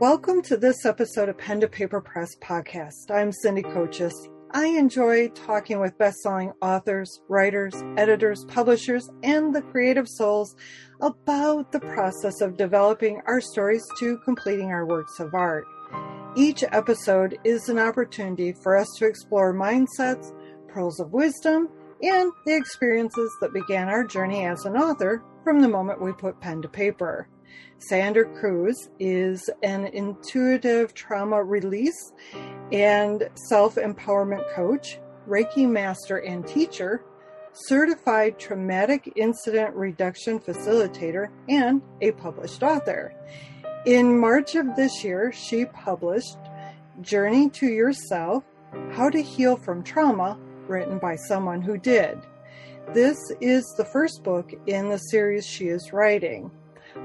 Welcome to this episode of Pen to Paper Press podcast. I'm Cindy Cochis. I enjoy talking with best-selling authors, writers, editors, publishers, and the creative souls about the process of developing our stories to completing our works of art. Each episode is an opportunity for us to explore mindsets, pearls of wisdom, and the experiences that began our journey as an author from the moment we put pen to paper. Sandra Cruz is an intuitive trauma release and self empowerment coach, Reiki master and teacher, certified traumatic incident reduction facilitator, and a published author. In March of this year, she published Journey to Yourself How to Heal from Trauma, written by someone who did. This is the first book in the series she is writing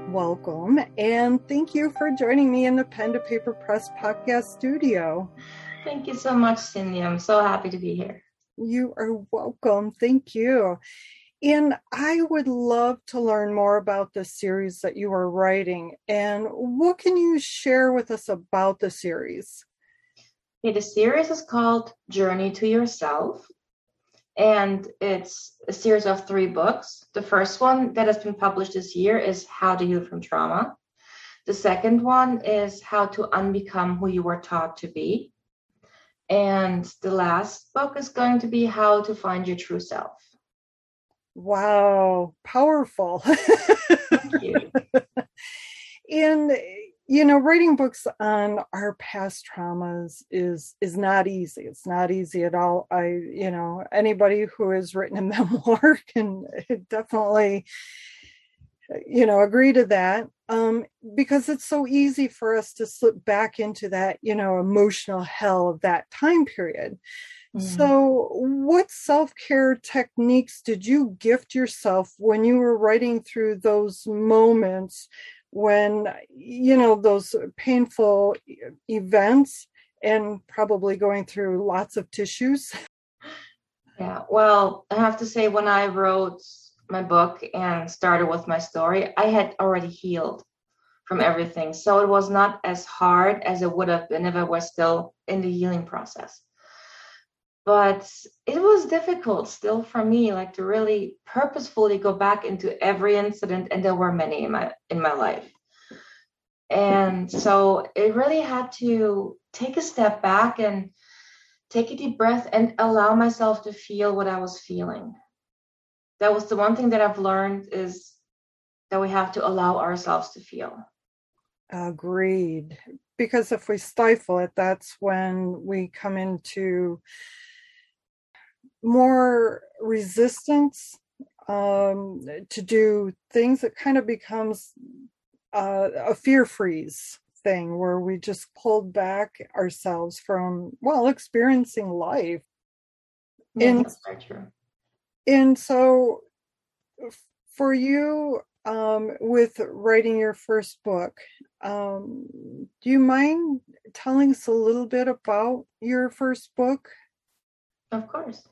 welcome and thank you for joining me in the Pen to Paper Press podcast studio. Thank you so much, Cindy. I'm so happy to be here. You are welcome. Thank you. And I would love to learn more about the series that you are writing. And what can you share with us about the series? Okay, the series is called Journey to Yourself and it's a series of three books. The first one that has been published this year is How to Heal from Trauma. The second one is How to Unbecome Who You Were Taught to Be. And the last book is going to be How to Find Your True Self. Wow, powerful. Thank you. and you know writing books on our past traumas is is not easy. It's not easy at all. I you know anybody who has written a memoir can definitely you know agree to that um because it's so easy for us to slip back into that you know emotional hell of that time period. Mm-hmm. so what self-care techniques did you gift yourself when you were writing through those moments when you know those painful events and probably going through lots of tissues. Yeah well i have to say when i wrote my book and started with my story i had already healed from everything. So it was not as hard as it would have been if i was still in the healing process but it was difficult still for me like to really purposefully go back into every incident and there were many in my in my life. And so it really had to take a step back and take a deep breath and allow myself to feel what i was feeling. That was the one thing that i've learned is that we have to allow ourselves to feel. Agreed. Because if we stifle it that's when we come into more resistance um, to do things, it kind of becomes uh, a fear freeze thing where we just pulled back ourselves from, well, experiencing life. Yeah, and, that's very true. And so for you, um, with writing your first book, um, do you mind telling us a little bit about your first book? Of course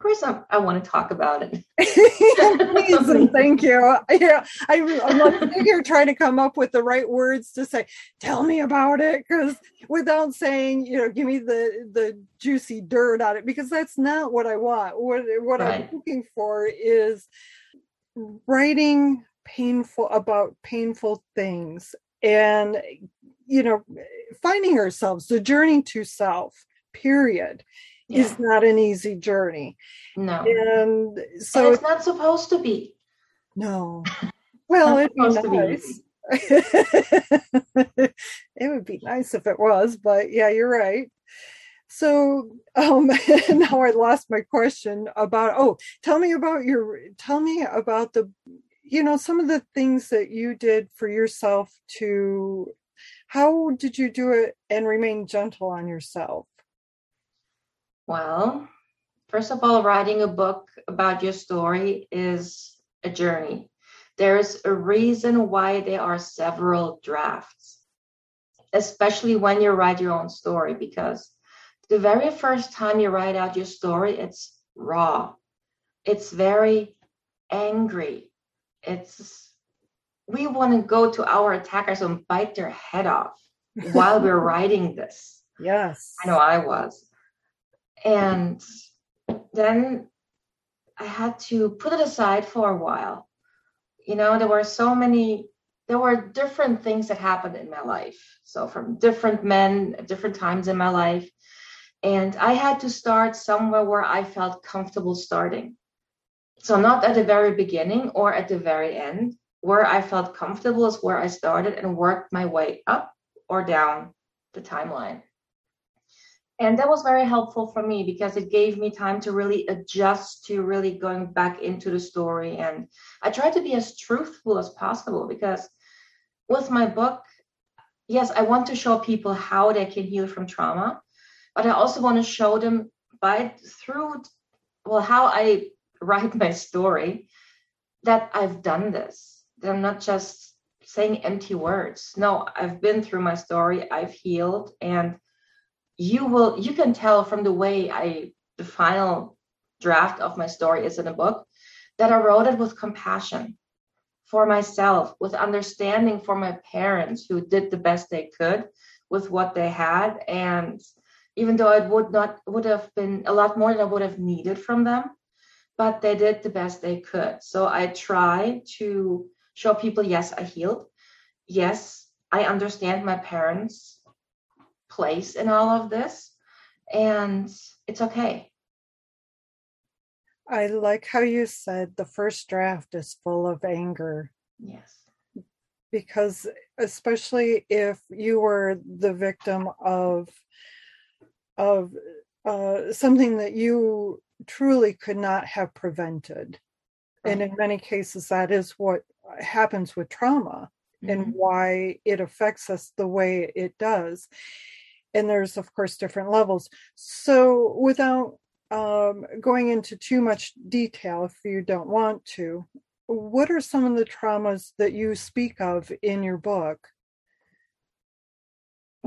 course I, I want to talk about it. Please thank you. Yeah, I, I'm like here trying to come up with the right words to say, tell me about it, because without saying, you know, give me the the juicy dirt on it, because that's not what I want. What what right. I'm looking for is writing painful about painful things and you know finding ourselves the journey to self period yeah. is not an easy journey. No. And so and it's not supposed to be. No. Well, it'd be nice. it would be nice if it was, but yeah, you're right. So um now I lost my question about oh, tell me about your tell me about the you know some of the things that you did for yourself to how did you do it and remain gentle on yourself? Well, first of all, writing a book about your story is a journey. There's a reason why there are several drafts, especially when you write your own story, because the very first time you write out your story, it's raw, it's very angry, it's we want to go to our attackers and bite their head off while we're writing this. Yes. I know I was. And then I had to put it aside for a while. You know, there were so many, there were different things that happened in my life. So, from different men at different times in my life. And I had to start somewhere where I felt comfortable starting. So, not at the very beginning or at the very end. Where I felt comfortable is where I started and worked my way up or down the timeline. And that was very helpful for me because it gave me time to really adjust to really going back into the story. And I tried to be as truthful as possible because with my book, yes, I want to show people how they can heal from trauma, but I also want to show them by through well how I write my story that I've done this. That I'm not just saying empty words. No, I've been through my story, I've healed, and you will you can tell from the way I the final draft of my story is in a book that I wrote it with compassion for myself, with understanding for my parents who did the best they could with what they had. And even though it would not would have been a lot more than I would have needed from them, but they did the best they could. So I try to show people, yes, I healed. Yes, I understand my parents' place in all of this, and it's okay. I like how you said the first draft is full of anger. Yes. Because, especially if you were the victim of of uh, something that you truly could not have prevented. Right. And in many cases, that is what happens with trauma mm-hmm. and why it affects us the way it does. And there's, of course, different levels. So, without um, going into too much detail, if you don't want to, what are some of the traumas that you speak of in your book?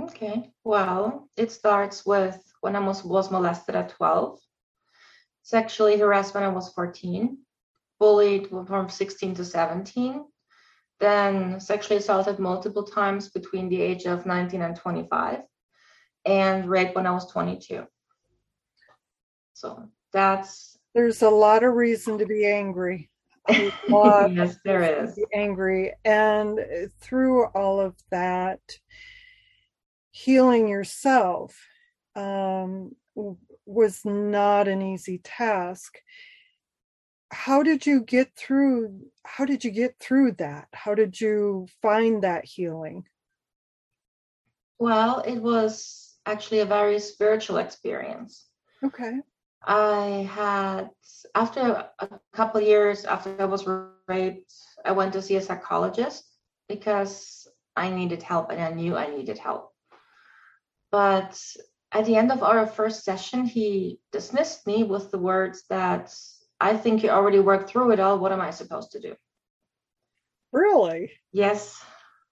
Okay, well, it starts with when I was, was molested at 12, sexually harassed when I was 14, bullied from 16 to 17, then sexually assaulted multiple times between the age of 19 and 25, and raped when I was 22. So that's. There's a lot of reason to be angry. yes, there is. angry. And through all of that, healing yourself um, was not an easy task how did you get through how did you get through that how did you find that healing well it was actually a very spiritual experience okay i had after a couple years after i was raped i went to see a psychologist because i needed help and i knew i needed help but at the end of our first session he dismissed me with the words that I think you already worked through it all. What am I supposed to do? Really? Yes,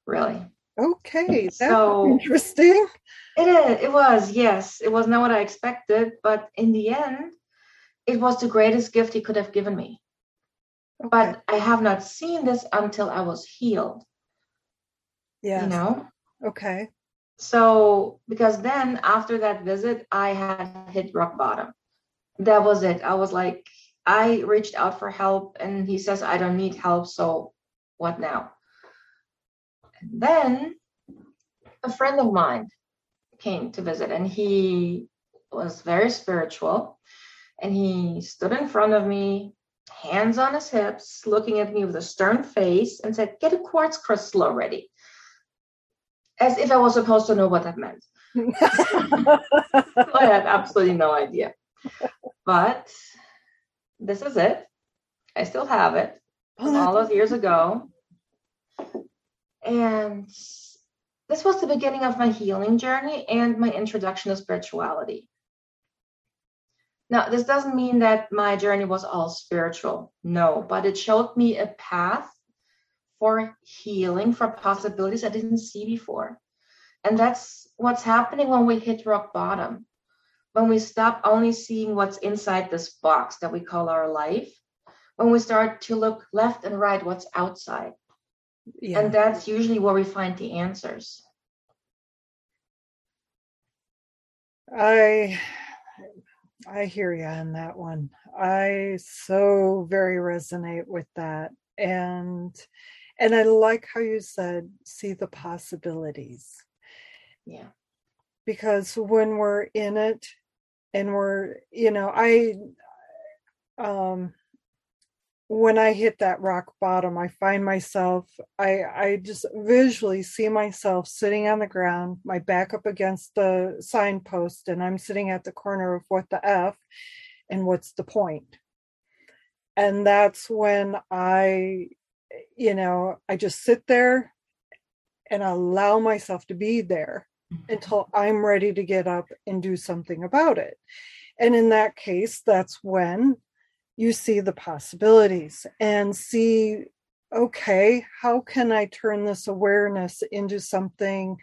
really. Okay, that's so, interesting. It is. It was. Yes, it was not what I expected, but in the end, it was the greatest gift he could have given me. Okay. But I have not seen this until I was healed. Yeah. You know. Okay. So because then after that visit, I had hit rock bottom. That was it. I was like, I reached out for help and he says, I don't need help. So what now? And then a friend of mine came to visit and he was very spiritual and he stood in front of me hands on his hips looking at me with a stern face and said get a quartz crystal already as if i was supposed to know what that meant i had absolutely no idea but this is it. I still have it oh, all those years ago. And this was the beginning of my healing journey and my introduction to spirituality. Now, this doesn't mean that my journey was all spiritual, no, but it showed me a path for healing, for possibilities I didn't see before. And that's what's happening when we hit rock bottom when we stop only seeing what's inside this box that we call our life, when we start to look left and right what's outside, Yeah. And that's usually where we find the answers. I I hear you on that one. I so very resonate with that. And and I like how you said see the possibilities. Yeah. Because when we're in it and we're, you know, I um when I hit that rock bottom, I find myself, I, I just visually see myself sitting on the ground, my back up against the signpost, and I'm sitting at the corner of what the F and what's the point. And that's when I, you know, I just sit there and allow myself to be there mm-hmm. until I'm ready to get up and do something about it. And in that case, that's when you see the possibilities and see okay how can i turn this awareness into something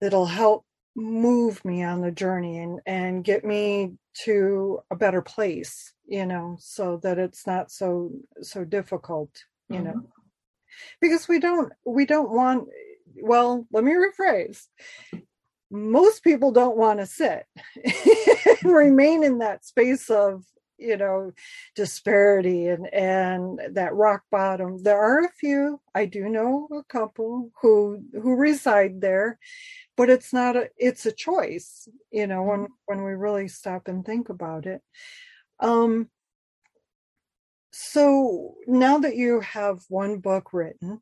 that'll help move me on the journey and and get me to a better place you know so that it's not so so difficult you mm-hmm. know because we don't we don't want well let me rephrase most people don't want to sit and remain in that space of you know disparity and and that rock bottom. There are a few i do know a couple who who reside there but it's not a it's a choice you know when mm-hmm. when we really stop and think about it. Um so now that you have one book written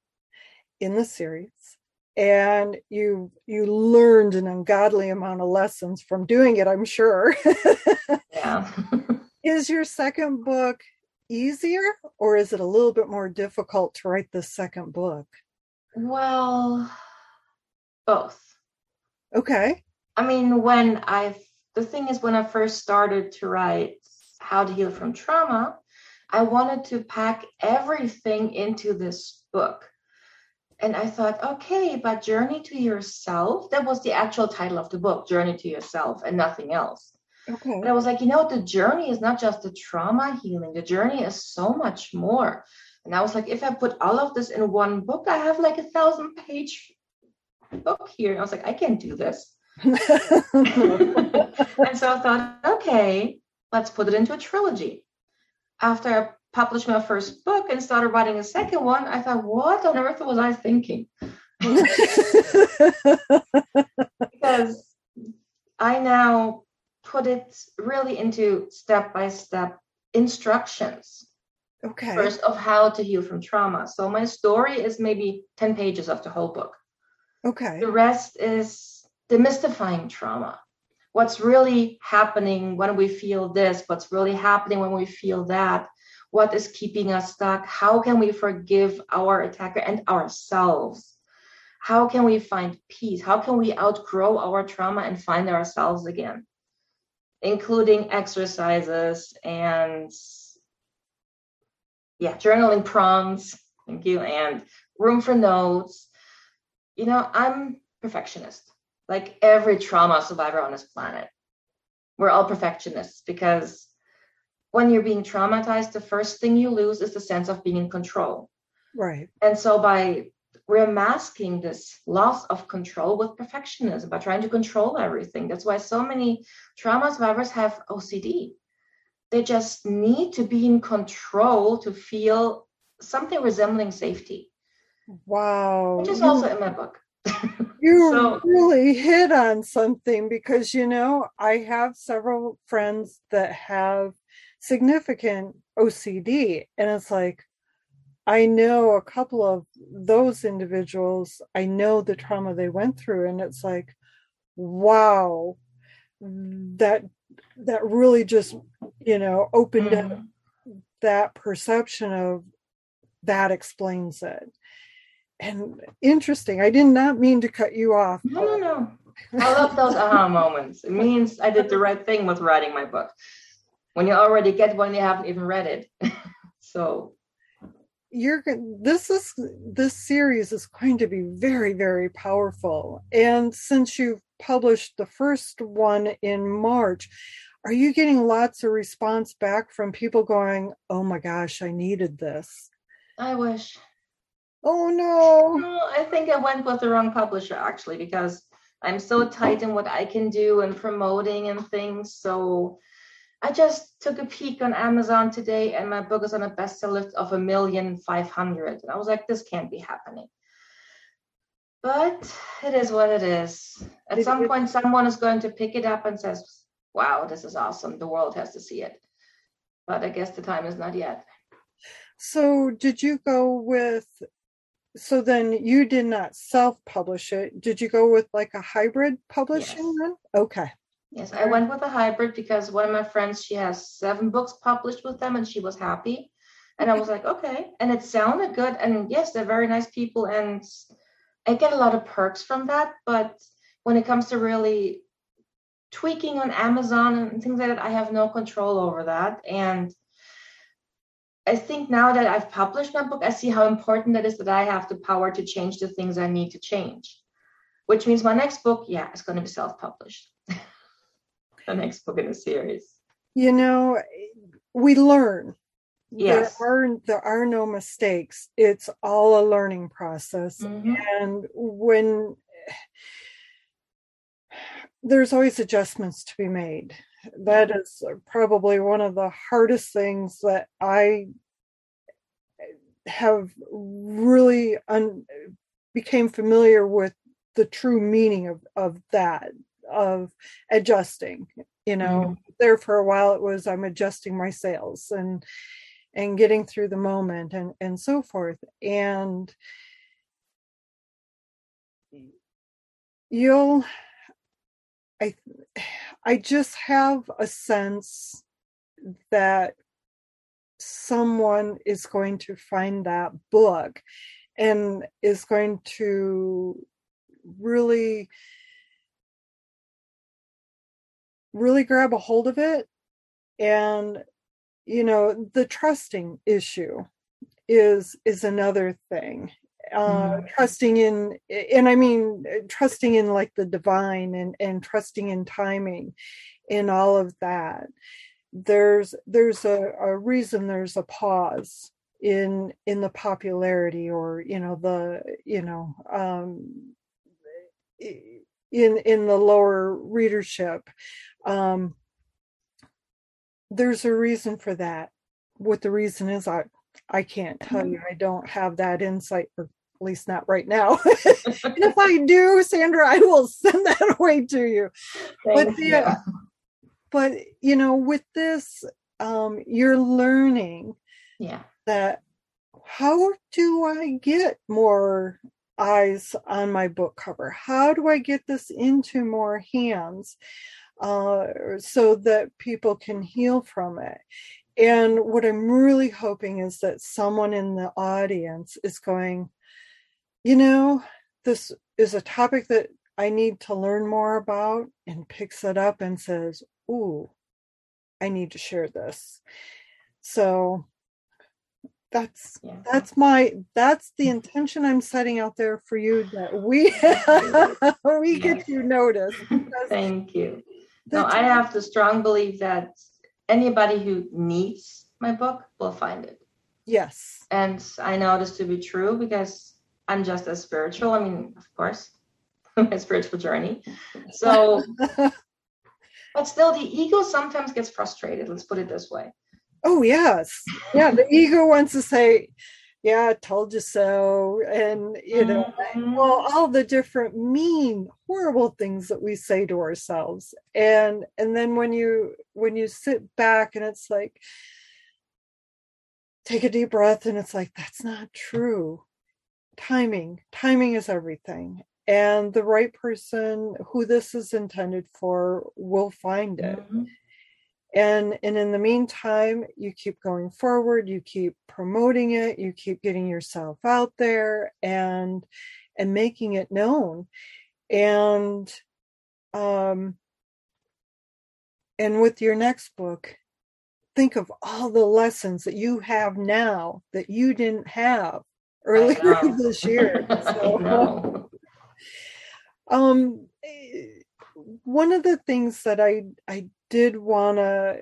in the series and you you learned an ungodly amount of lessons from doing it i'm sure. Yeah is your second book easier or is it a little bit more difficult to write the second book? Well, both. Okay. I mean, when I, the thing is, when I first started to write How to Heal from Trauma, I wanted to pack everything into this book. And I thought, okay, but Journey to Yourself, that was the actual title of the book, Journey to Yourself, and nothing else. Okay. And I was like, you know, the journey is not just the trauma healing, the journey is so much more. And I was like, if I put all of this in one book, I have like a thousand page book here. And I was like, I can't do this. and so I thought, okay, let's put it into a trilogy. After I published my first book and started writing a second one, I thought, what on earth was I thinking? because I now put it really into step by step instructions. Okay. First, of how to heal from trauma. So, my story is maybe 10 pages of the whole book. Okay. The rest is demystifying trauma. What's really happening when we feel this? What's really happening when we feel that? What is keeping us stuck? How can we forgive our attacker and ourselves? How can we find peace? How can we outgrow our trauma and find ourselves again? Including exercises and yeah, journaling prompts. Thank you. And room for notes. You know, I'm perfectionist, like every trauma survivor on this planet. We're all perfectionists because when you're being traumatized, the first thing you lose is the sense of being in control. Right. And so by we're masking this loss of control with perfectionism by trying to control everything. That's why so many trauma survivors have OCD. They just need to be in control to feel something resembling safety. Wow. Which is you, also in my book. you so, really hit on something because, you know, I have several friends that have significant OCD, and it's like, I know a couple of those individuals, I know the trauma they went through, and it's like, wow, that that really just you know opened mm-hmm. up that perception of that explains it. And interesting. I did not mean to cut you off. No, no, no. I love those aha moments. It means I did the right thing with writing my book. When you already get one, you haven't even read it. so you're this is this series is going to be very very powerful and since you've published the first one in march are you getting lots of response back from people going oh my gosh i needed this i wish Oh no. no. I think I went with the wrong publisher actually because I'm so mm-hmm. tight in what I can do and promoting and things. So I just took a peek on Amazon today and my book is on a bestseller list of a million five hundred. And I was like, this can't be happening. But it is what it is. At It- some it- point, someone is going to pick it up and says, wow, this is awesome. The world has to see it. But I guess the time is not yet. So did you go with so then you did not self-publish it. Did you go with like a hybrid publishing Yes. then? Okay. Yes, I went with a hybrid because one of my friends, she has seven books published with them and she was happy. And I was like, okay. And it sounded good. And yes, they're very nice people. And I get a lot of perks from that. But when it comes to really tweaking on Amazon and things like that, I have no control over that. And I think now that I've published my book, I see how important it is that I have the power to change the things I need to change. Which means my next book, yeah, is going to be self-published. The next book in the series. You know, we learn. Yes. There are there are no mistakes. It's all a learning process. Mhm. And when there's always adjustments to be made. That is probably one of the hardest things that I have really un- became familiar with the true meaning of, of that of adjusting you know mm-hmm. there for a while it was i'm adjusting my sails and and getting through the moment and and so forth and you'll i i just have a sense that someone is going to find that book and is going to really really grab a hold of it. And you know the trusting issue is is another thing. Uh Mhm. trusting in and i mean trusting in like the divine and and trusting in timing in all of that. There's there's a, a reason there's a pause in in the popularity or you know the you know um in in the lower readership um there's a reason for that what the reason is i i can't tell you i don't have that insight or at least not right now and if i do sandra i will send that away to you Thank but you. the, but you know with this um you're learning yeah. that how do I get more eyes on my book cover? How do I get this into more hands uh, so that people can heal from it? And what I'm really hoping is that someone in the audience is going, you know, this is a topic that I need to learn more about and picks it up and says, Ooh, I need to share this. So that's Yeah. that's my that's the intention i'm setting out there for you that we we get you noticed Thank you. No, I have the strong belief that anybody who needs my book will find it. yes And I know this to be true because I'm just as spiritual. I mean, of course, my spiritual journey. So, but still, the ego sometimes gets frustrated. Let's put it this way. oh yes yeah the ego wants to say yeah I told you so. And you know Mhm. well all the different mean horrible things that we say to ourselves. And and then when you when you sit back and it's like take a deep breath and it's like that's not true. Timing timing is everything. And the right person who this is intended for will find it. Mhm. And and in the meantime you keep going forward you keep promoting it you keep getting yourself out there and and making it known. And um and with your next book think of all the lessons that you have now that you didn't have earlier this year. So um eh, one of the things that i i did want to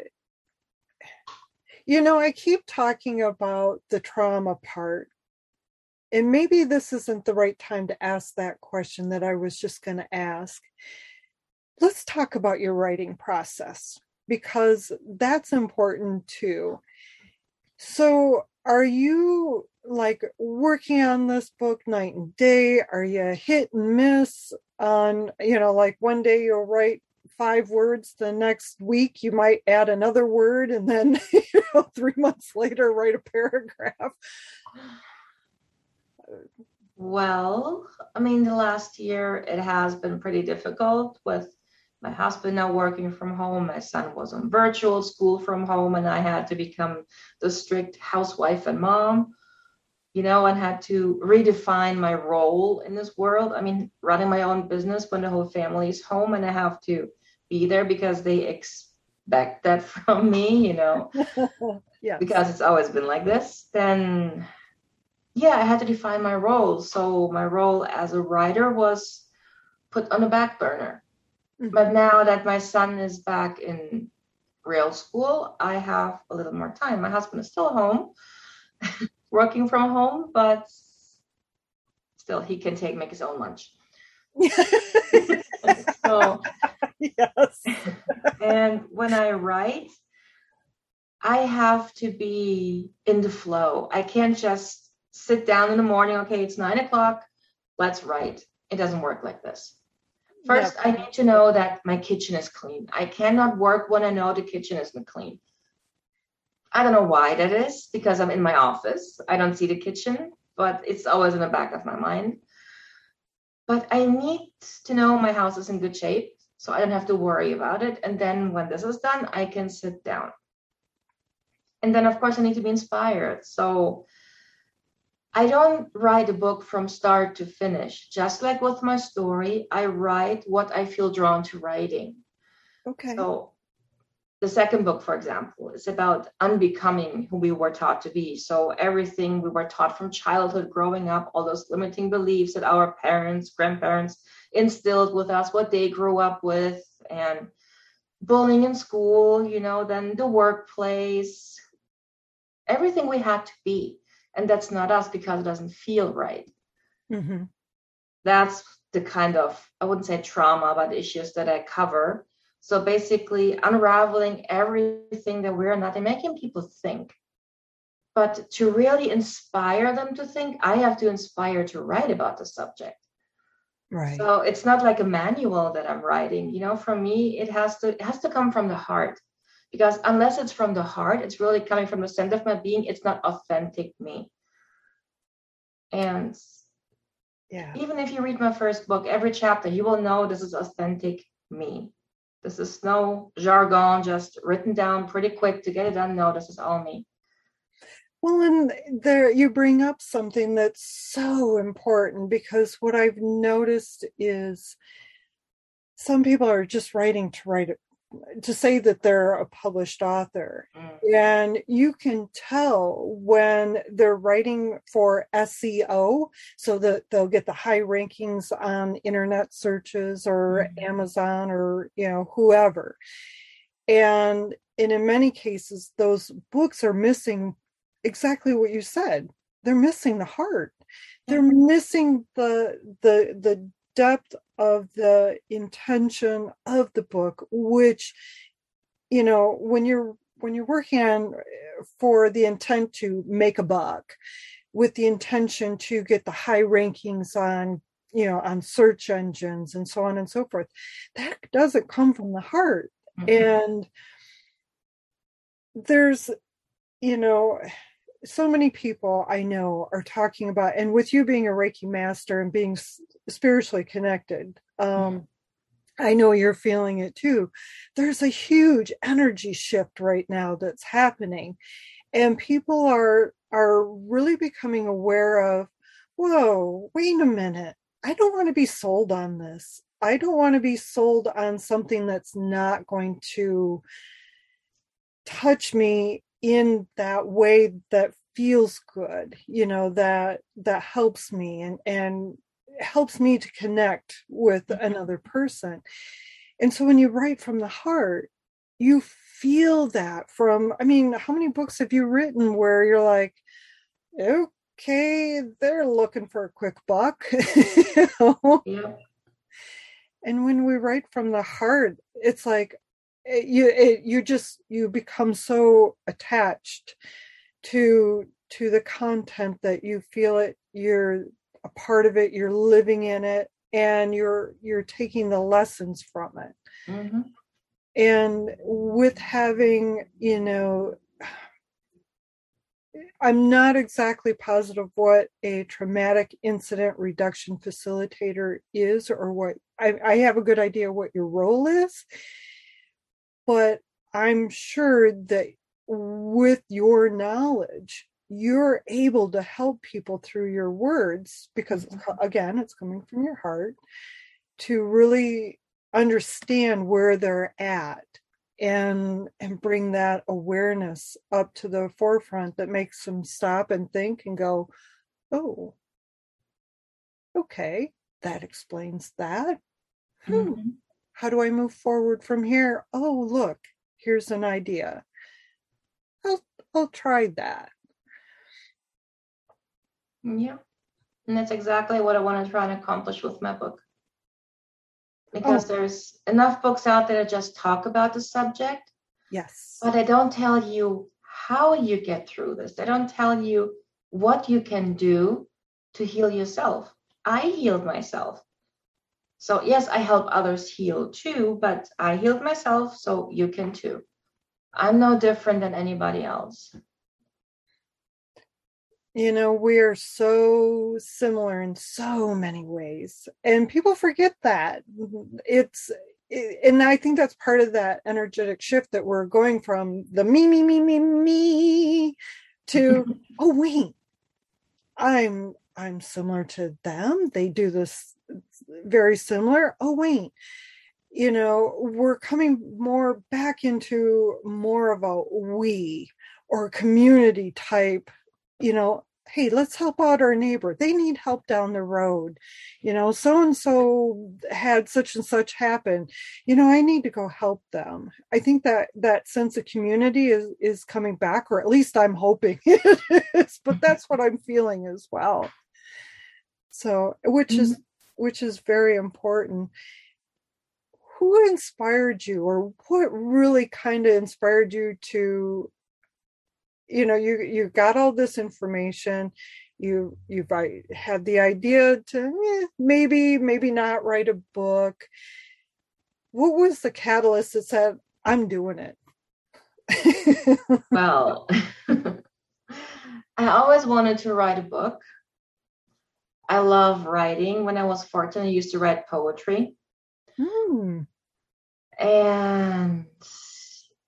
you know i keep talking about the trauma part and maybe this isn't the right time to ask that question that I was just going to ask. Let's talk about your writing process because that's important too. So, are you like working on this book night and day? Are you hit and miss on, you know, like one day you'll write five words, the next week you might add another word, and then, you know, three months later, write a paragraph? Well, I mean, the last year it has been pretty difficult with my husband now working from home. My son was on virtual school from home, and I had to become the strict housewife and mom, you know, and had to redefine my role in this world. I mean, running my own business when the whole family is home, and I have to be there because they expect that from me, you know, yes. because it's always been like this. Then yeah, I had to define my role. So my role as a writer was put on the back burner. Mm-hmm. But now that my son is back in real school, I have a little more time. My husband is still home, working from home, but still he can take make his own lunch. so yes. and when I write, I have to be in the flow. I can't just sit down in the morning, okay, it's nine o'clock, let's write. It doesn't work like this. First, I need to know that my kitchen is clean. I cannot work when I know the kitchen isn't clean. I don't know why that is because I'm in my office. I don't see the kitchen, but it's always in the back of my mind. But I need to know my house is in good shape so I don't have to worry about it. And then when this is done, I can sit down. And then, of course, I need to be inspired. So I don't write a book from start to finish. Just like with my story, I write what I feel drawn to writing. Okay. So the second book, for example, is about unbecoming who we were taught to be. So everything we were taught from childhood, growing up, all those limiting beliefs that our parents, grandparents instilled with us, what they grew up with, and bullying in school, you know, then the workplace, everything we had to be and that's not us because it doesn't feel right mm-hmm. that's the kind of i wouldn't say trauma but issues that i cover so basically unraveling everything that we're not and making people think. But to really inspire them to think i have to inspire to write about the subject. Right. So it's not like a manual that i'm writing. You know for me it has to it has to come from the heart. Because unless it's from the heart it's really coming from the center of my being it's not authentic me. And yeah. even if you read my first book every chapter you will know this is authentic me this is no jargon just written down pretty quick to get it done. No this is all me. Well and there you bring up something that's so important because what i've noticed is some people are just writing to write to say that they're a published author. Mm. and you can tell when they're writing for SEO so that they'll get the high rankings on internet searches or mm. Amazon or you know whoever. And and in many cases those books are missing exactly what you said. They're missing the heart. They're missing the the the depth of the intention of the book which you know when you're when you're working on for the intent to make a buck with the intention to get the high rankings on you know on search engines and so on and so forth that doesn't come from the heart mm-hmm. and there's you know so many people I know are talking about, and with you being a Reiki master and being spiritually connected, um, I know you're feeling it too. There's a huge energy shift right now that's happening, and people are are really becoming aware of. Whoa, wait a minute! I don't want to be sold on this. I don't want to be sold on something that's not going to touch me in that way that feels good you know that that helps me and and helps me to connect with mm-hmm. another person and so when you write from the heart you feel that from i mean how many books have you written where you're like okay, they're looking for a quick buck. you know? Yeah. And when we write from the heart, it's like it, you it, you just you become so attached to to the content that you feel it you're a part of it you're living in it and you're you're taking the lessons from it. Hmm and with having you know i'm not exactly positive what a traumatic incident reduction facilitator is or what i, I have a good idea what your role is but i'm sure that with your knowledge you're able to help people through your words because again it's coming from your heart to really understand where they're at and and bring that awareness up to the forefront that makes them stop and think and go oh okay that explains that. Hmm. How do i move forward from here oh look here's an idea i'll i'll try that Yeah. And that's exactly what I want to try and accomplish with my book. Because oh. there's enough books out there that just talk about the subject, yes but they don't tell you how you get through this. They don't tell you what you can do to heal yourself. I healed myself. So, yes, I help others heal too, but I healed myself, so you can too. I'm no different than anybody else. you know we're so similar in so many ways and people forget that it's and i think that's part of that energetic shift that we're going from the me me me me me to oh wait i'm i'm similar to them they do this very similar. Oh wait you know we're coming more back into more of a we or community type you know hey let's help out our neighbor. They need help down the road. You know so and so had such and such happen. You know i need to go help them. I think that that sense of community is is coming back or at least i'm hoping it is but that's what i'm feeling as well. So which is mm-hmm. Which is very important. Who inspired you or what really kind of inspired you to you know you you got all this information you you've had the idea to eh, maybe maybe not write a book. What was the catalyst that said i'm doing it Well, I always wanted to write a book. I love writing. When I was 14, I used to write poetry. Hmm. And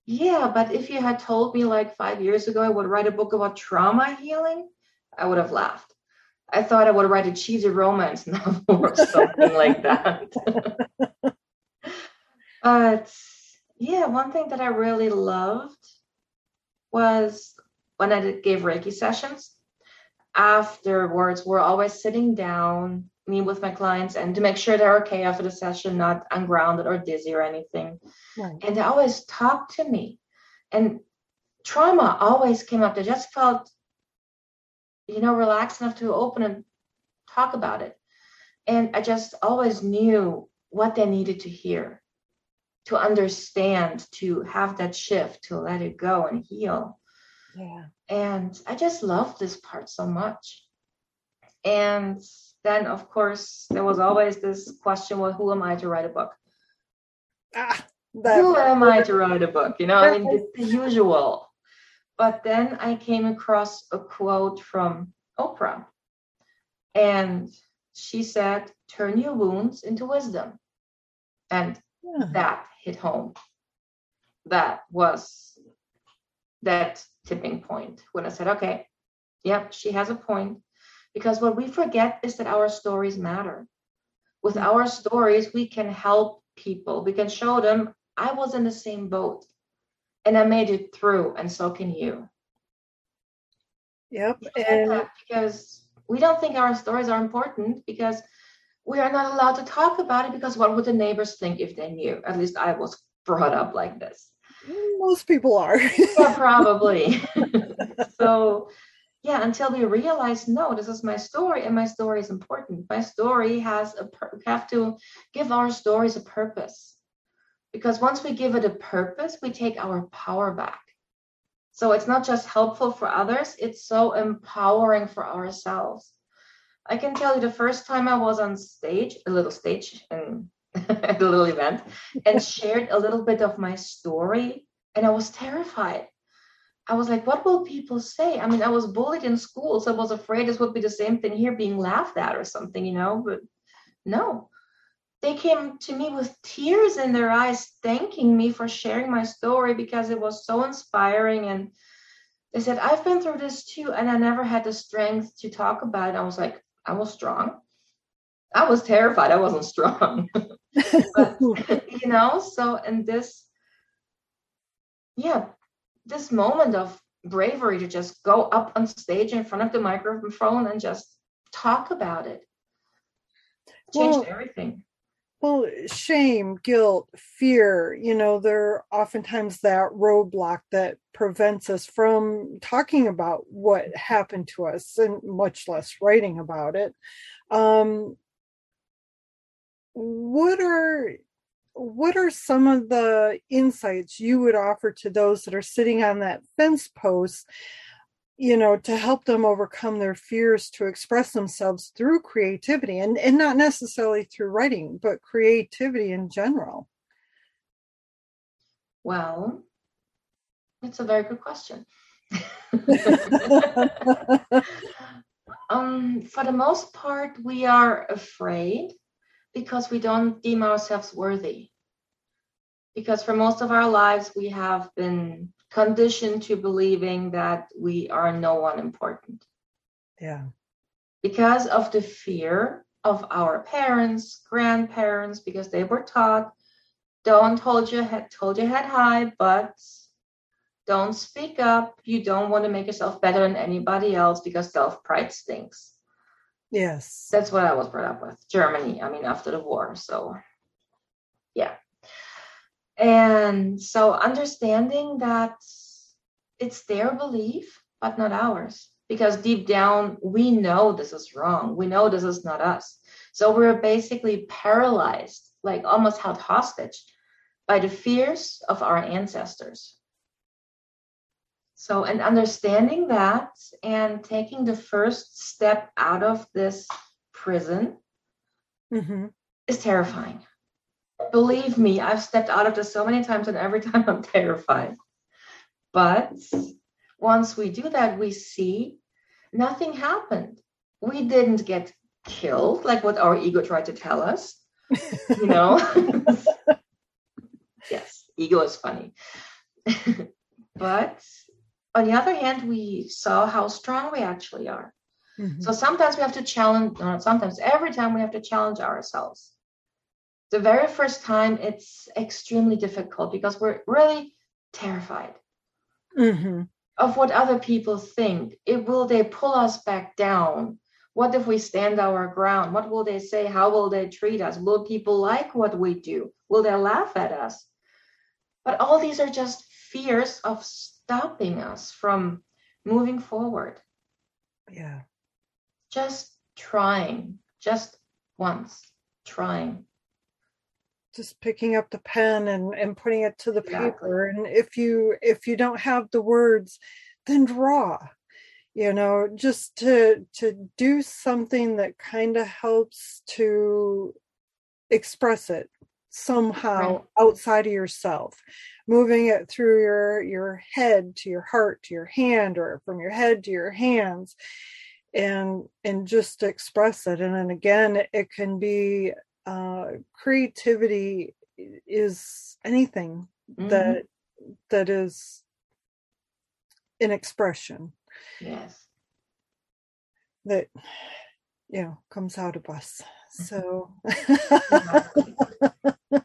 yeah, but if you had told me like five years ago I would write a book about trauma healing, I would have laughed. I thought I would write a cheesy romance novel or something like that. but yeah, one thing that I really loved was when I did, gave Reiki sessions. Afterwards, we're always sitting down, me with my clients, and to make sure they're okay after the session, not ungrounded or dizzy or anything. Right. and they always talk to me. And trauma always came up. They just felt you know relaxed enough to open and talk about it. And i just always knew what they needed to hear to understand to have that shift to let it go and heal. Yeah and i just love this part so much and then of course there was always this question well who am i to write a book ah, who am I to write a book? You know, I mean, it's the usual. But then I came across a quote from Oprah, and she said, Turn your wounds into wisdom. And yeah. that hit home. That was that tipping point when I said, Okay, yep, she has a point. Because what we forget is that our stories matter. With mm-hmm. our stories, we can help people, we can show them I was in the same boat and I made it through, and so can you. yep and because we don't think our stories are important because we are not allowed to talk about it because what would the neighbors think if they knew? At least I was brought up like this. Most people are Yeah, probably. so yeah, until we realize, no, this is my story and my story is important. My story has a, pur- we have to give our stories a purpose. Because once we give it a purpose, we take our power back. So it's not just helpful for others, it's so empowering for ourselves. I can tell you the first time I was on stage, a little stage and at a little event, and shared a little bit of my story, and I was terrified. I was like, what will people say? I mean, I was bullied in school, so I was afraid this would be the same thing here, being laughed at or something, you know, but no. They came to me with tears in their eyes, thanking me for sharing my story because it was so inspiring. And they said, I've been through this too, and I never had the strength to talk about it. I was like, I was strong. I was terrified. I wasn't strong. but, you know, so in this, yeah, this moment of bravery to just go up on stage in front of the microphone and just talk about it changed well, everything. Well, shame, guilt, fear, you know, they're oftentimes that roadblock that prevents us from talking about what happened to us and much less writing about it. Um, what are what are some of the insights you would offer to those that are sitting on that fence post you know to help them overcome their fears to express themselves through creativity and and not necessarily through writing but creativity in general? Well it's a very good question. Um for the most part we are afraid because we don't deem ourselves worthy. Because for most of our lives, we have been conditioned to believing that we are no one important. Yeah. Because of the fear of our parents, grandparents, because they were taught, don't hold your head, hold your head high, but don't speak up. You don't want to make yourself better than anybody else because self pride stinks. Yes. That's what I was brought up with. Germany, I mean, after the war. So, yeah. And so understanding that it's their belief, but not ours. Because deep down, we know this is wrong. We know this is not us. So we're basically paralyzed, like almost held hostage by the fears of our ancestors. So, and understanding that and taking the first step out of this prison mm-hmm. is terrifying. Believe me, I've stepped out of this so many times, and every time I'm terrified. But once we do that, we see nothing happened. We didn't get killed, like what our ego tried to tell us. You know? yes, ego is funny. but on the other hand, we saw how strong we actually are. Mm-hmm. So sometimes we have to challenge, not sometimes, every time we have to challenge ourselves. The very first time, it's extremely difficult because we're really terrified mm-hmm. of what other people think. It will they pull us back down? What if we stand our ground? What will they say? How will they treat us? Will people like what we do? Will they laugh at us? But all these are just fears of stopping us from moving forward. Yeah. Just trying, just once trying. Just picking up the pen and, and putting it to the exactly. paper. And if you if you don't have the words, then draw. You know, just to to do something that kind of helps to express it somehow right. outside of yourself moving it through your your head to your heart to your hand or from your head to your hands and and just express it and then again it can be uh creativity is anything mm-hmm. that that is an expression yes that you know comes out of us so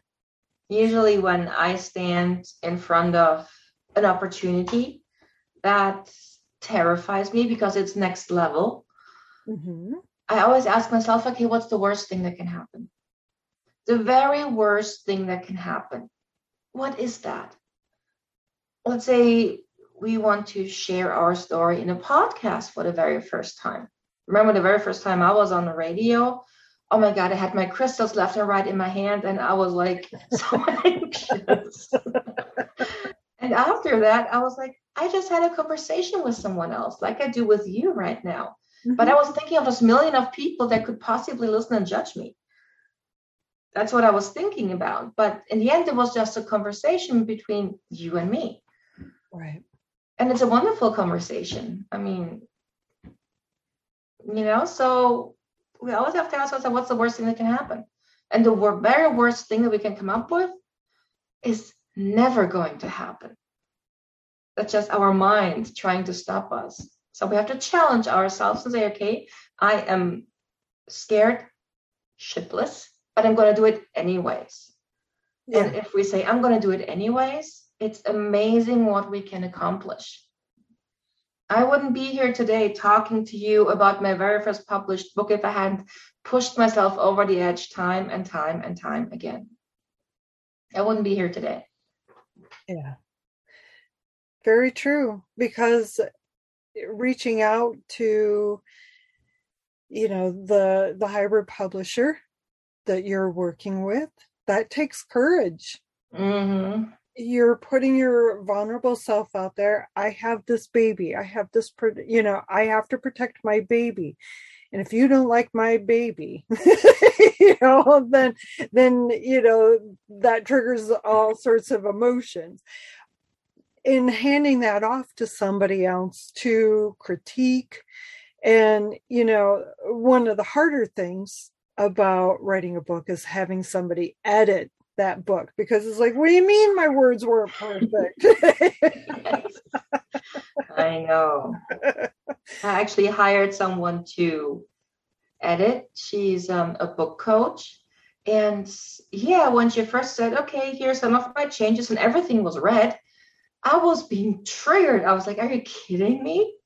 usually when I stand in front of an opportunity that terrifies me because it's next level, mm-hmm. I always ask myself, okay, what's the worst thing that can happen? The very worst thing that can happen. What is that? Let's say we want to share our story in a podcast for the very first time. Remember the very first time I was on the radio? Oh my God, I had my crystals left and right in my hand, and I was like so anxious. and after that, I was like, I just had a conversation with someone else, like I do with you right now. Mm-hmm. But I was thinking of those million of people that could possibly listen and judge me. That's what I was thinking about. But in the end, it was just a conversation between you and me. Right. And it's a wonderful conversation. I mean, you know, so we always have to ask ourselves what's the worst thing that can happen? And the very worst thing that we can come up with is never going to happen. That's just our mind trying to stop us. So we have to challenge ourselves and say, okay, I am scared, shitless, but I'm going to do it anyways. Yeah. And if we say, I'm going to do it anyways, it's amazing what we can accomplish. I wouldn't be here today talking to you about my very first published book if I hadn't pushed myself over the edge time and time and time again. I wouldn't be here today. Yeah. Very true. Because reaching out to you know the the hybrid publisher that you're working with that takes courage mm-hmm. You're putting your vulnerable self out there i have this baby i have this you know i have to protect my baby. And if you don't like my baby you know then then you know that triggers all sorts of emotions. In handing that off to somebody else to critique and you know one of the harder things about writing a book is having somebody edit that book because it's like, what do you mean my words weren't perfect? I know. I actually hired someone to edit. She's um, a book coach. And yeah, when she first said, okay, here's some of my changes, and everything was red, I was being triggered. I was like, are you kidding me?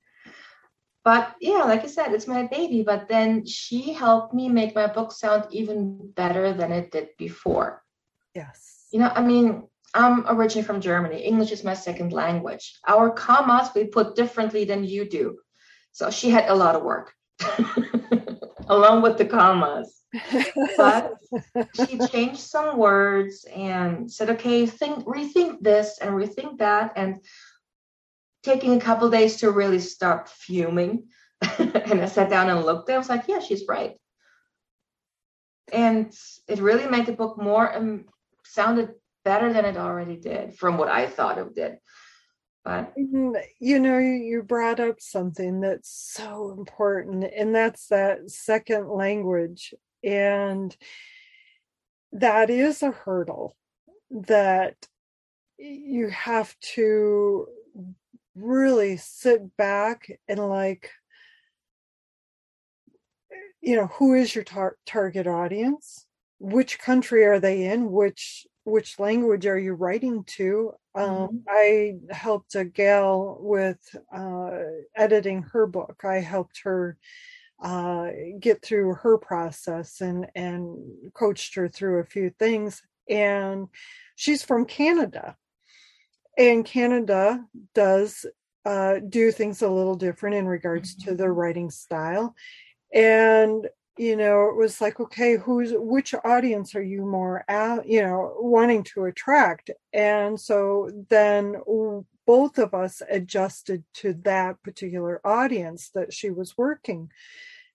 but yeah like i said it's my baby but then she helped me make my book sound even better than it did before yes you know i mean i'm originally from germany english is my second language our commas we put differently than you do so she had a lot of work along with the commas but she changed some words and said okay think rethink this and rethink that and taking a couple days to really start fuming. and I sat down and looked it. I was like, yeah, she's right. And it really made the book more um, sounded better than it already did from what I thought it did. But mm-hmm. you know, you brought up something that's so important, and that's that second language. And that is a hurdle that you have to really sit back and like you know who is your tar- target audience which country are they in which which language are you writing to um, mm-hmm. i helped a gal with uh, editing her book i helped her uh, get through her process and and coached her through a few things and she's from canada and Canada does uh, do things a little different in regards to their mm-hmm. writing style. And you know, it was like, okay, who's which audience are you more at, you know, wanting to attract? And so then both of us adjusted to that particular audience that she was working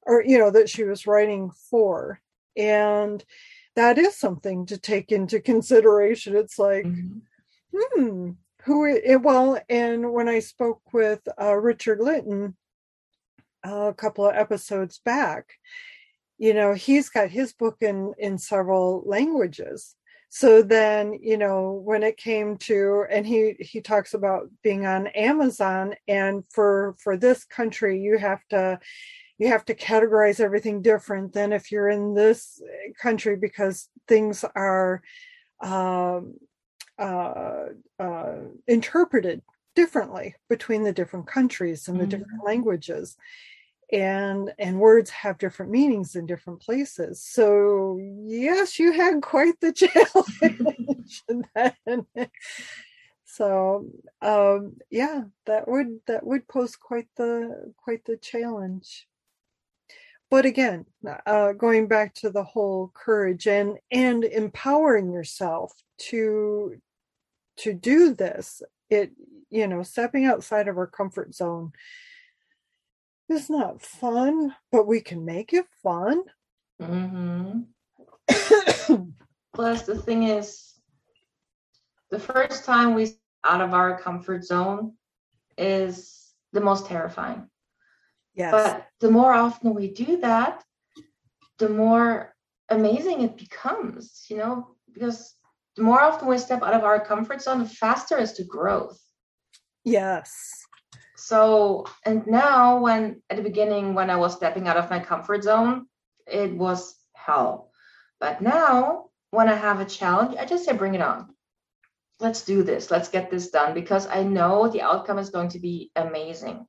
or you know that she was writing for and that is something to take into consideration it's like mm-hmm. hmm who it, well and when i spoke with uh, richard litton a couple of episodes back you know he's got his book in in several languages so then you know when it came to and he he talks about being on amazon and for for this country you have to you have to categorize everything different than if you're in this country because things are um, uh, uh, interpreted differently between the different countries and the mm-hmm. different languages and and words have different meanings in different places so yes you had quite the challenge So um, yeah, that would that would pose quite the quite the challenge. But again, uh, going back to the whole courage and and empowering yourself to to do this, it you know stepping outside of our comfort zone is not fun, but we can make it fun. Mm-hmm. Plus, the thing is, the first time we out of our comfort zone is the most terrifying. Yes. But the more often we do that, the more amazing it becomes, you know, because the more often we step out of our comfort zone, the faster is the growth. Yes. So, and now when at the beginning, when I was stepping out of my comfort zone, it was hell. But now, when I have a challenge, I just say, bring it on. Let's do this. Let's get this done because I know the outcome is going to be amazing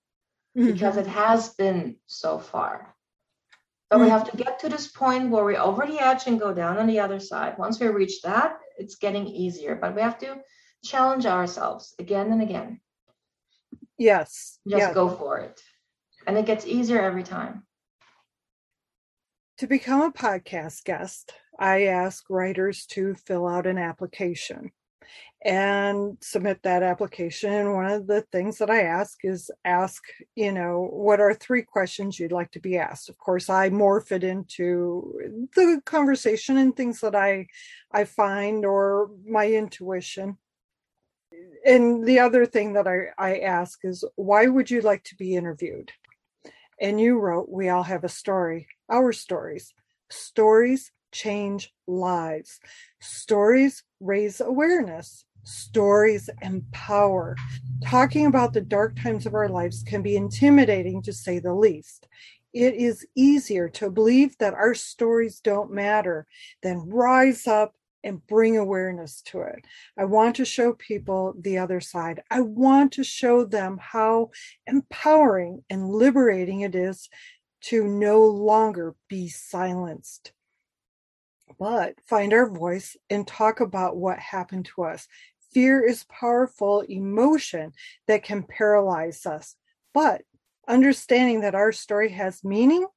mm-hmm. because it has been so far. But mm-hmm. we have to get to this point where we're over the edge and go down on the other side. Once we reach that, it's getting easier, but we have to challenge ourselves again and again. Yes. Just yes. go for it. And it gets easier every time. To become a podcast guest, I ask writers to fill out an application and submit that application. And one of the things that I ask is ask, you know, what are three questions you'd like to be asked? Of course, I morph it into the conversation and things that I I find or my intuition. And the other thing that I, I ask is why would you like to be interviewed? And you wrote, We all have a story our stories. Stories change lives. Stories raise awareness. Stories empower. Talking about the dark times of our lives can be intimidating to say the least. It is easier to believe that our stories don't matter than rise up and bring awareness to it. I want to show people the other side. I want to show them how empowering and liberating it is to no longer be silenced, but find our voice and talk about what happened to us. Fear is powerful emotion that can paralyze us, but understanding that our story has meaning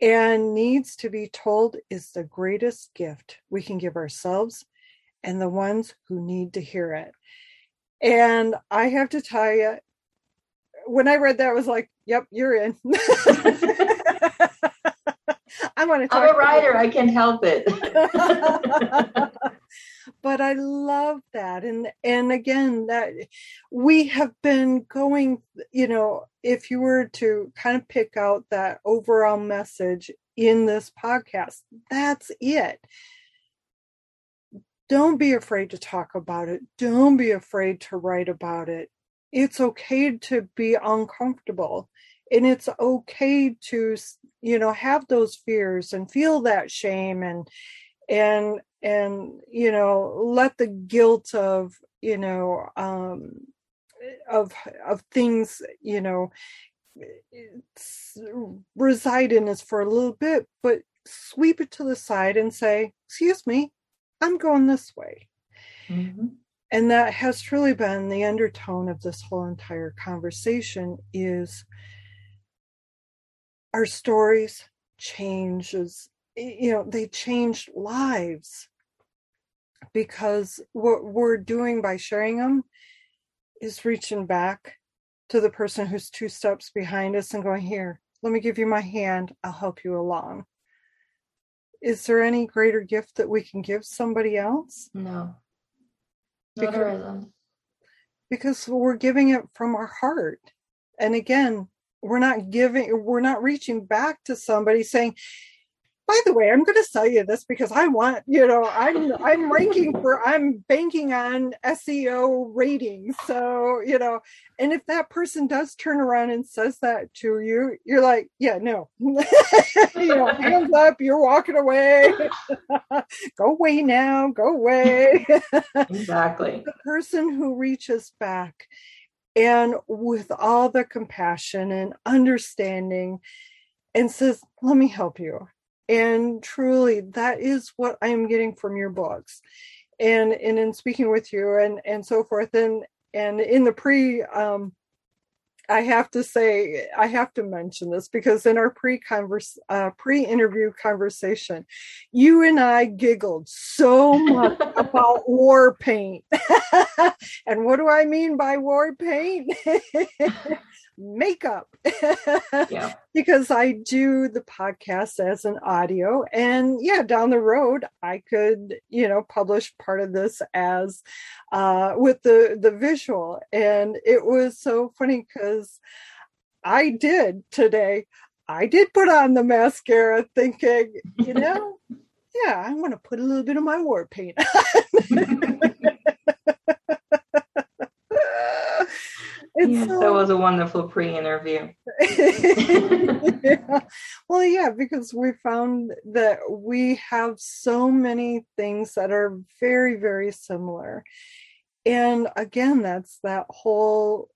and needs to be told is the greatest gift we can give ourselves and the ones who need to hear it. And I have to tell you, when I read that, I was like, yep, you're in. I want to. I'm a writer. I can't help it. but I love that, and and again, that we have been going. You know, if you were to kind of pick out that overall message in this podcast, that's it. Don't be afraid to talk about it. Don't be afraid to write about it. It's okay to be uncomfortable and it's okay to you know have those fears and feel that shame and and and you know let the guilt of you know um of of things you know reside in us for a little bit but sweep it to the side and say excuse me i'm going this way mm-hmm. and that has truly been the undertone of this whole entire conversation is our stories changes you know they changed lives because what we're doing by sharing them is reaching back to the person who's two steps behind us and going here let me give you my hand. I'll help you along. Is there any greater gift that we can give somebody else? No, no because, there isn't because we're giving it from our heart. And again we're not giving we're not reaching back to somebody saying by the way i'm going to sell you this because i want you know i'm i'm ranking for i'm banking on seo ratings. So you know and if that person does turn around and says that to you you're like yeah no. You know hands up you're walking away. Go away now go away. Exactly. The person who reaches back and with all the compassion and understanding and says, Let me help you. And truly, that is what I am getting from your books and and in speaking with you and and so forth and and in the pre um I have to say, I have to mention this because in our pre converse uh, pre interview conversation, you and I giggled so much about war paint. and what do I mean by war paint? makeup. Yeah. because I do the podcast as an audio and yeah down the road I could you know publish part of this as uh with the the visual. And it was so funny cuz I did today. I did put on the mascara thinking you know yeah I want to put a little bit of my war paint yes, so, that was a wonderful pre-interview. yeah. Well, yeah, because we found that we have so many things that are very, very similar. And again, that's that whole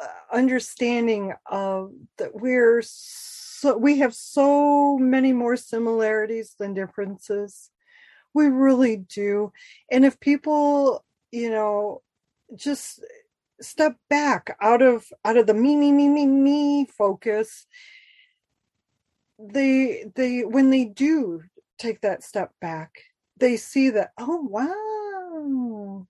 uh, understanding of that we're so we have so many more similarities than differences. We really do. And if people, you know, just step back out of out of the me me me me me focus. They they when they do take that step back they see that oh wow.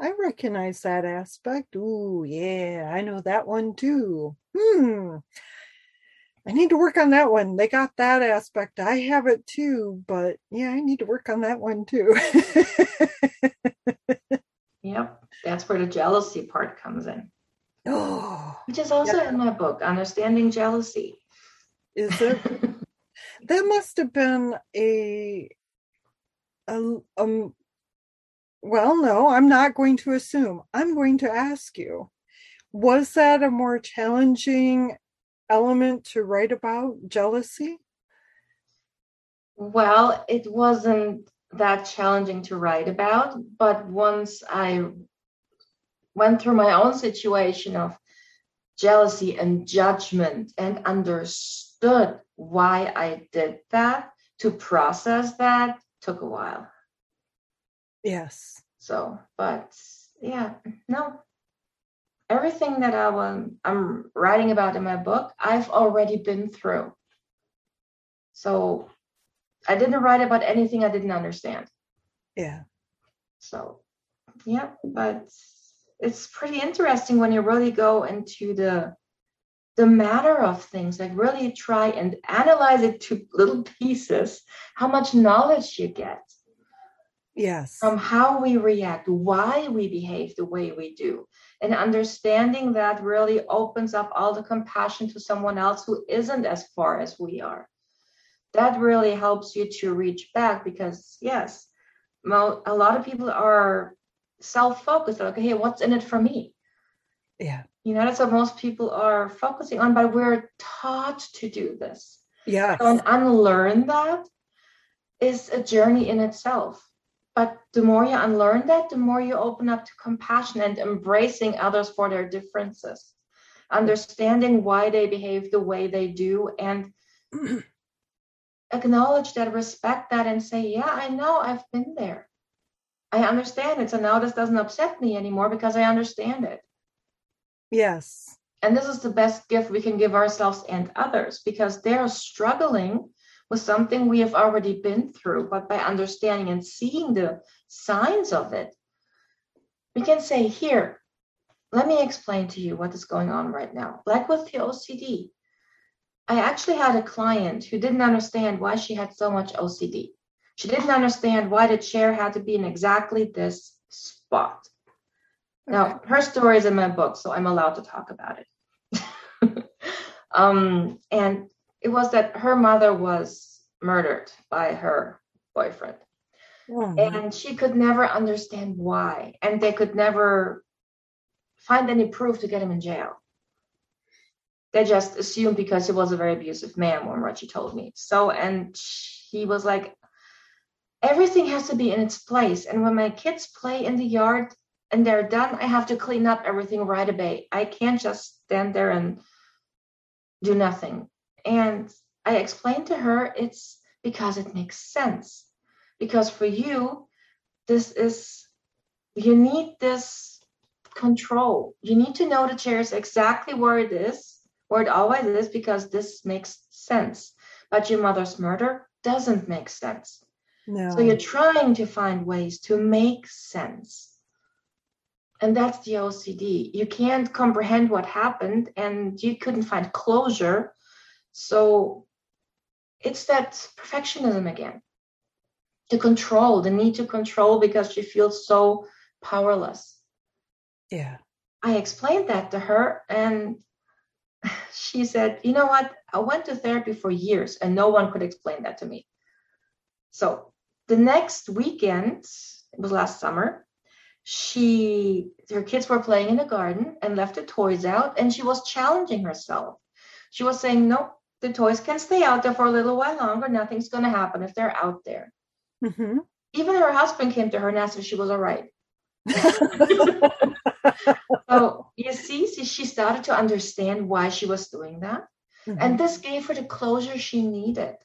I recognize that aspect. Ooh yeah i know that one too. Hmm. I need to work on that one. They got that aspect. I have it too but yeah i need to work on that one too yep that's where the jealousy part comes in. Oh, which is also in my book, Understanding Jealousy. Is it? that must have been a, a um. Well, no, I'm not going to assume. I'm going to ask you. Was that a more challenging element to write about jealousy? Well, it wasn't that challenging to write about, but once I went through my own situation of jealousy and judgment and understood why I did that, to process that took a while. Yes. So, but yeah, no. Everything that I was, I'm writing about in my book, I've already been through. So I didn't write about anything I didn't understand. Yeah. So, yeah, but it's pretty interesting when you really go into the the matter of things like really try and analyze it to little pieces how much knowledge you get yes from how we react why we behave the way we do and understanding that really opens up all the compassion to someone else who isn't as far as we are that really helps you to reach back because yes a lot of people are self-focused like hey what's in it for me? Yeah. You know that's what most people are focusing on but we're taught to do this. Yeah so and unlearn that is a journey in itself. But the more you unlearn that the more you open up to compassion and embracing others for their differences. Understanding why they behave the way they do and acknowledge that respect that and say yeah i know i've been there I understand it. So now this doesn't upset me anymore because I understand it. Yes. And this is the best gift we can give ourselves and others because they're struggling with something we have already been through. But by understanding and seeing the signs of it, we can say, Here, let me explain to you what is going on right now. Like with the OCD, I actually had a client who didn't understand why she had so much OCD. She didn't understand why the chair had to be in exactly this spot. Now, her story is in my book, so I'm allowed to talk about it. um, and it was that her mother was murdered by her boyfriend. Oh, and she could never understand why. And they could never find any proof to get him in jail. They just assumed because he was a very abusive man, what she told me. So, and he was like, everything has to be in its place. And when my kids play in the yard and they're done, I have to clean up everything right away. I can't just stand there and do nothing. And I explained to her it's because it makes sense. Because for you, this is you need this control. You need to know the chair is exactly where it is, it always is, because this makes sense. But your mother's murder doesn't make sense. No. So you're trying to find ways to make sense. And that's the OCD. You can't comprehend what happened and you couldn't find closure. So it's that perfectionism again. the control, the need to control because she feels so powerless. Yeah. I explained that to her and she said, You know what? I went to therapy for years and no one could explain that to me. So the next weekend, it was last summer, she her kids were playing in the garden and left the toys out and she was challenging herself. She was saying, Nope, the toys can stay out there for a little while longer. Nothing's gonna happen if they're out there. Mm-hmm. Even her husband came to her and asked if she was all right. so you see, she started to understand why she was doing that. Mm-hmm. And this gave her the closure she needed.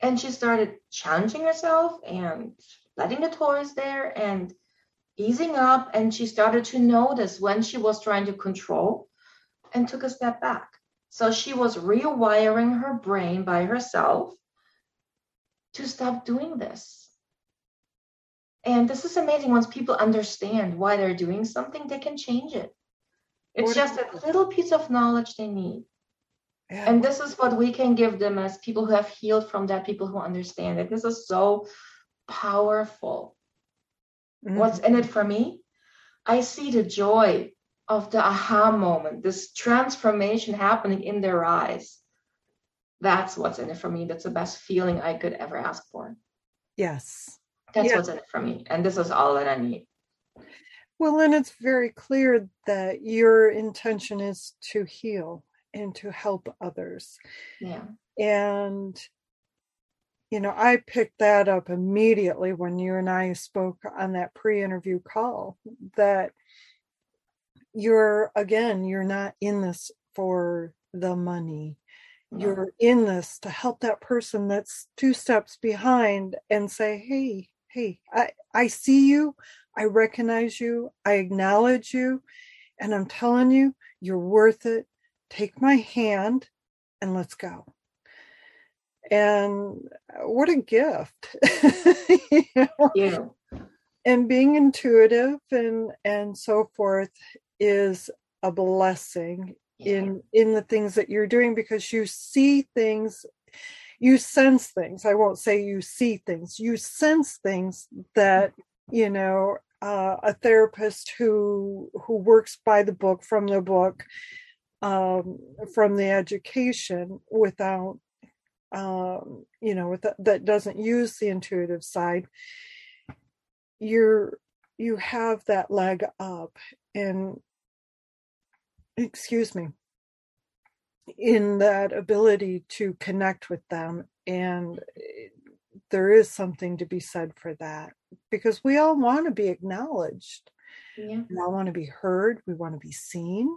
And she started challenging herself and letting the toys there and easing up. And she started to notice when she was trying to control and took a step back. So she was rewiring her brain by herself to stop doing this. And this is amazing once people understand why they're doing something, they can change it. It's just a little piece of knowledge they need. Yeah. And this is what we can give them as people who have healed from that, people who understand it. This is so powerful. Mm-hmm. What's in it for me? I see the joy of the aha moment, this transformation happening in their eyes. That's what's in it for me. That's the best feeling I could ever ask for. Yes. That's what's in it for me. And this is all that I need. Well, and it's very clear that your intention is to heal and to help others. Yeah. And you know, I picked that up immediately when you and I spoke on that pre-interview call that you're again, you're not in this for the money. No. You're in this to help that person that's two steps behind and say, "Hey, hey, I I see you. I recognize you. I acknowledge you, and I'm telling you, you're worth it take my hand and let's go. And uh, what a gift. you know? yeah. And being intuitive and and so forth is a blessing yeah. in in the things that you're doing because you see things you sense things. I won't say you see things. You sense things that you know uh, a therapist who who works by the book from the book um, from the education without um, you know with that doesn't use the intuitive side you're you have that leg up and excuse me in that ability to connect with them and eh, there is something to be said for that because we all want to be acknowledged. Yeah. we all want to be heard we want to be seen.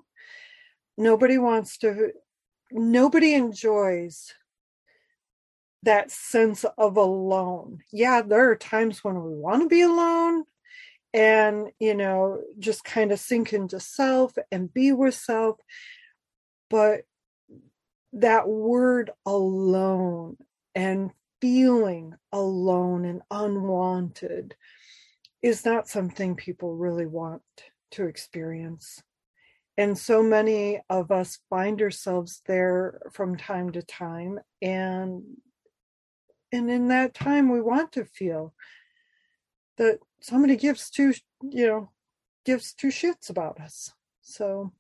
Nobody wants to nobody enjoys that sense of alone. Yeah there are times when we want to be alone and you know just kind of sink into self and be with self but that word alone and feeling alone and unwanted is not something people really want to experience. And so many of us find ourselves there from time to time and and in that time we want to feel that somebody gives two you know gives two shits about us. So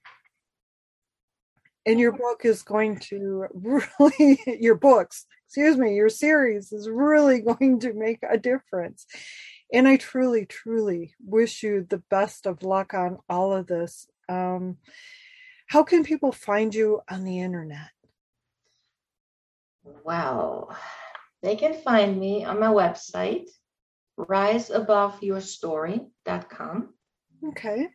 and your book is going to really your books excuse me your series is really going to make a difference and i truly truly wish you the best of luck on all of this um, how can people find you on the internet? Well, they can find me on my website, riseaboveyourstory.com. Okay.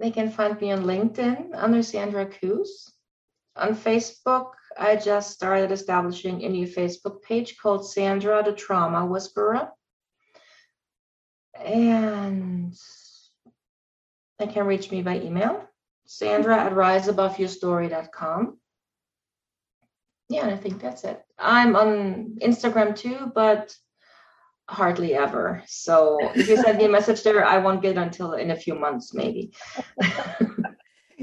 They can find me on LinkedIn under Sandra Coos. On Facebook, I just started establishing a new Facebook page called Sandra the Trauma Whisperer. and they can reach me by email, Sandra at riseaboveyourstory.com. Yeah, and I think that's it. I'm on Instagram too, but hardly ever. So if you send me a message there, I won't get it until in a few months, maybe.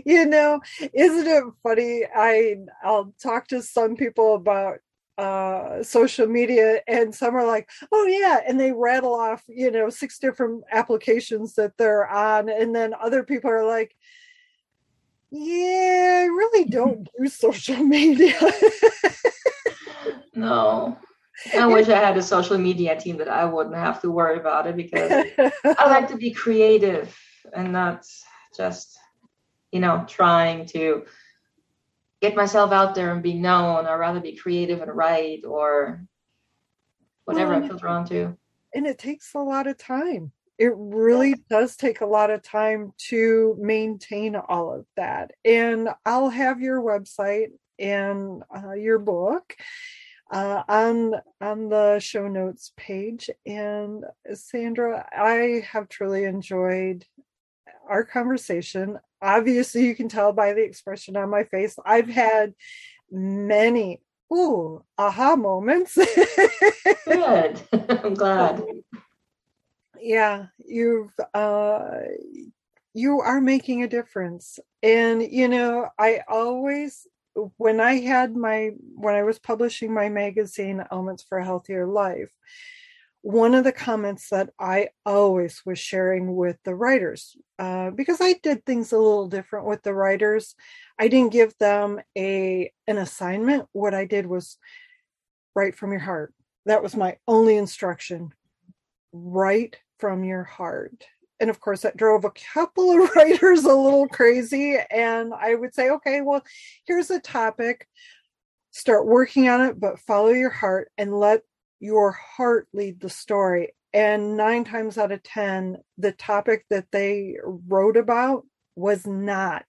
you know, isn't it funny? I I'll talk to some people about uh, social media and some are like oh yeah and they rattle off you know six different applications that they're on and then other people are like yeah i really don't do social media no i wish i had a social media team that i wouldn't have to worry about it because i like to be creative and not just you know trying to get myself out there and be known or rather be creative and write or whatever well, I feel drawn to. And it takes a lot of time. It really does take a lot of time to maintain all of that. And I'll have your website and uh, your book uh, on on the show notes page. And Sandra, I have truly enjoyed our conversation obviously you can tell by the expression on my face i've had many ooh aha moments. Good. I'm glad. Yeah you've uh you are making a difference. And you know i always when i had my when i was publishing my magazine elements for a healthier life one of the comments that I always was sharing with the writers, uh, because I did things a little different with the writers. I didn't give them a an assignment. What I did was write from your heart. That was my only instruction. Write from your heart. And of course, that drove a couple of writers a little crazy. And I would say, okay, well, here's a topic. Start working on it, but follow your heart and let your heart lead the story. And nine times out of 10, the topic that they wrote about was not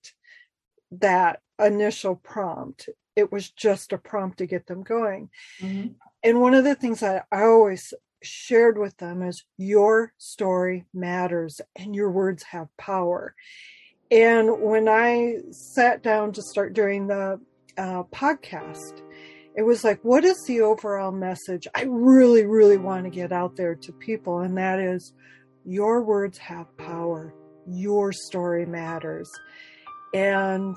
that initial prompt. It was just a prompt to get them going. Mm-hmm. And one of the things that I always shared with them is your story matters and your words have power. And when I sat down to start doing the uh, podcast, it was like, what is the overall message I really, really want to get out there to people? And that is, your words have power. Your story matters. And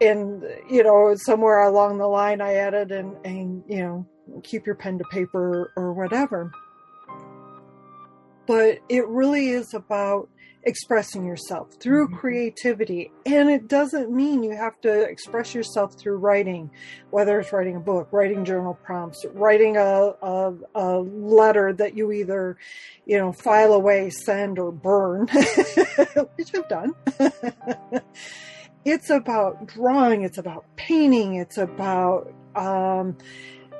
and you know somewhere along the line i added and and you know keep your pen to paper or whatever but it really is about expressing yourself through mm-hmm. creativity. And it doesn't mean you have to express yourself through writing, whether it's writing a book, writing journal prompts, writing a, a, a letter that you either, you know, file away, send, or burn, which I've done. it's about drawing, it's about painting, it's about um,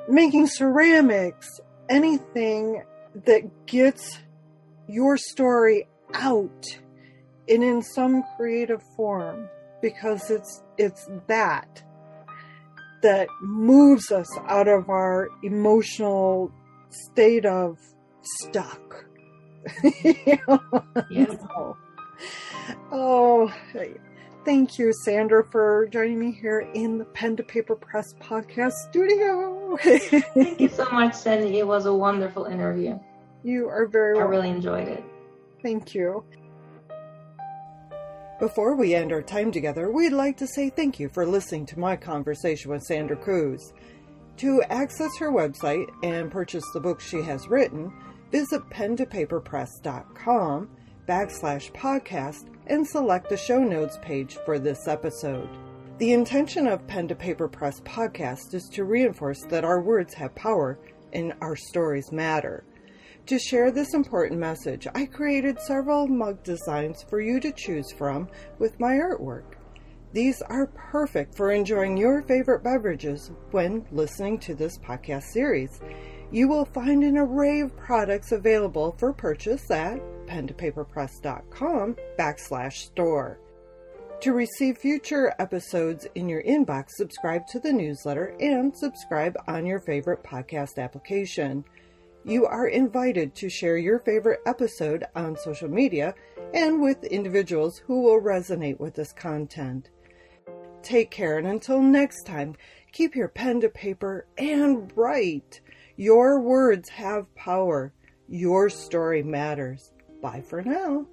making ceramics, anything that gets your story out and in some creative form because it's it's that that moves us out of our emotional state of stuck you know? yes. oh thank you sandra for joining me here in the pen to paper press podcast studio thank you so much sandy it was a wonderful interview you are very welcome. i really enjoyed it Thank you. Before we end our time together, we'd like to say thank you for listening to my conversation with Sandra Cruz. To access her website and purchase the books she has written, visit pentopaperpress.com backslash podcast and select the show notes page for this episode. The intention of Pen to Paper Press podcast is to reinforce that our words have power and our stories matter. To share this important message, I created several mug designs for you to choose from with my artwork. These are perfect for enjoying your favorite beverages when listening to this podcast series. You will find an array of products available for purchase at pentopaperpress.com backslash store. To receive future episodes in your inbox, subscribe to the newsletter and subscribe on your favorite podcast application. You are invited to share your favorite episode on social media and with individuals who will resonate with this content. Take care, and until next time, keep your pen to paper and write. Your words have power. Your story matters. Bye for now.